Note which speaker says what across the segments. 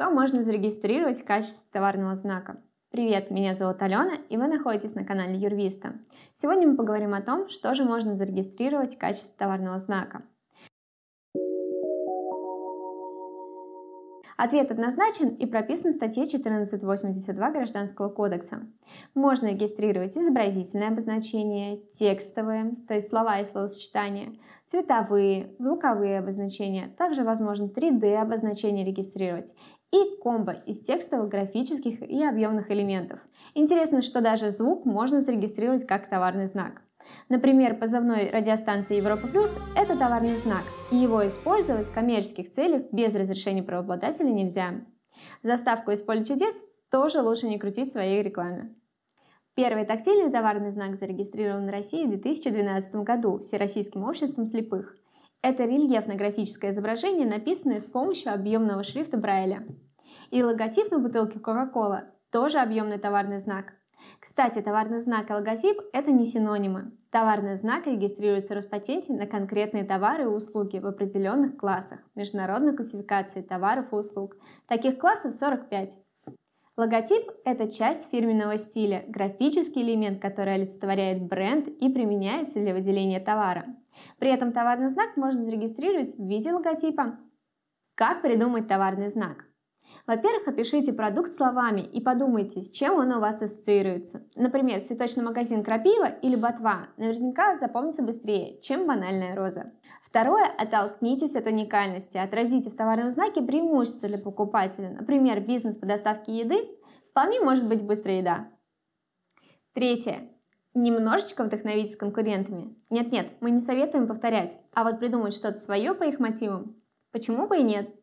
Speaker 1: Что можно зарегистрировать в качестве товарного знака? Привет, меня зовут Алена, и вы находитесь на канале Юрвиста. Сегодня мы поговорим о том, что же можно зарегистрировать в качестве товарного знака. Ответ однозначен и прописан в статье 1482 Гражданского кодекса. Можно регистрировать изобразительные обозначения, текстовые, то есть слова и словосочетания, цветовые, звуковые обозначения, также возможно 3D обозначения регистрировать и комбо из текстовых, графических и объемных элементов. Интересно, что даже звук можно зарегистрировать как товарный знак. Например, позывной радиостанции Европа Плюс – это товарный знак, и его использовать в коммерческих целях без разрешения правообладателя нельзя. Заставку из поля чудес тоже лучше не крутить в своей рекламе. Первый тактильный товарный знак зарегистрирован в России в 2012 году Всероссийским обществом слепых. Это рельефно-графическое изображение, написанное с помощью объемного шрифта Брайля. И логотип на бутылке Coca-Cola тоже объемный товарный знак. Кстати, товарный знак и логотип – это не синонимы. Товарный знак регистрируется в Роспатенте на конкретные товары и услуги в определенных классах международной классификации товаров и услуг. Таких классов 45. Логотип – это часть фирменного стиля, графический элемент, который олицетворяет бренд и применяется для выделения товара. При этом товарный знак можно зарегистрировать в виде логотипа. Как придумать товарный знак? Во-первых, опишите продукт словами и подумайте, с чем он у вас ассоциируется. Например, цветочный магазин крапива или ботва наверняка запомнится быстрее, чем банальная роза. Второе, оттолкнитесь от уникальности, отразите в товарном знаке преимущества для покупателя. Например, бизнес по доставке еды вполне может быть быстрая еда. Третье. Немножечко вдохновитесь конкурентами. Нет-нет, мы не советуем повторять, а вот придумать что-то свое по их мотивам. Почему бы и нет?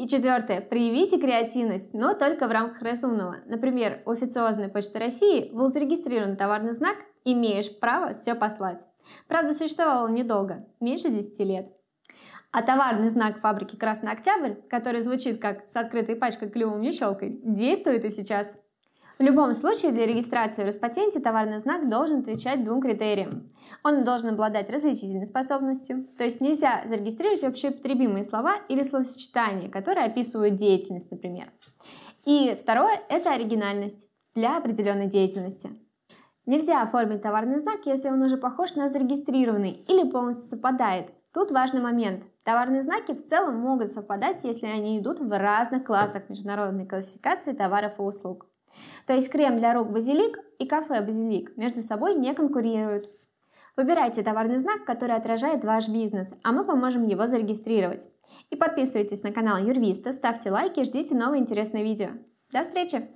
Speaker 1: И четвертое. Проявите креативность, но только в рамках разумного. Например, у официозной почты России был зарегистрирован товарный знак «Имеешь право все послать». Правда, существовал он недолго, меньше 10 лет. А товарный знак фабрики «Красный Октябрь», который звучит как «с открытой пачкой клювом не щелкой», действует и сейчас. В любом случае, для регистрации в Роспатенте товарный знак должен отвечать двум критериям. Он должен обладать различительной способностью, то есть нельзя зарегистрировать общеупотребимые слова или словосочетания, которые описывают деятельность, например. И второе – это оригинальность для определенной деятельности. Нельзя оформить товарный знак, если он уже похож на зарегистрированный или полностью совпадает. Тут важный момент. Товарные знаки в целом могут совпадать, если они идут в разных классах международной классификации товаров и услуг. То есть крем для рук базилик и кафе базилик между собой не конкурируют. Выбирайте товарный знак, который отражает ваш бизнес, а мы поможем его зарегистрировать. И подписывайтесь на канал Юрвиста, ставьте лайки ждите новые интересные видео. До встречи!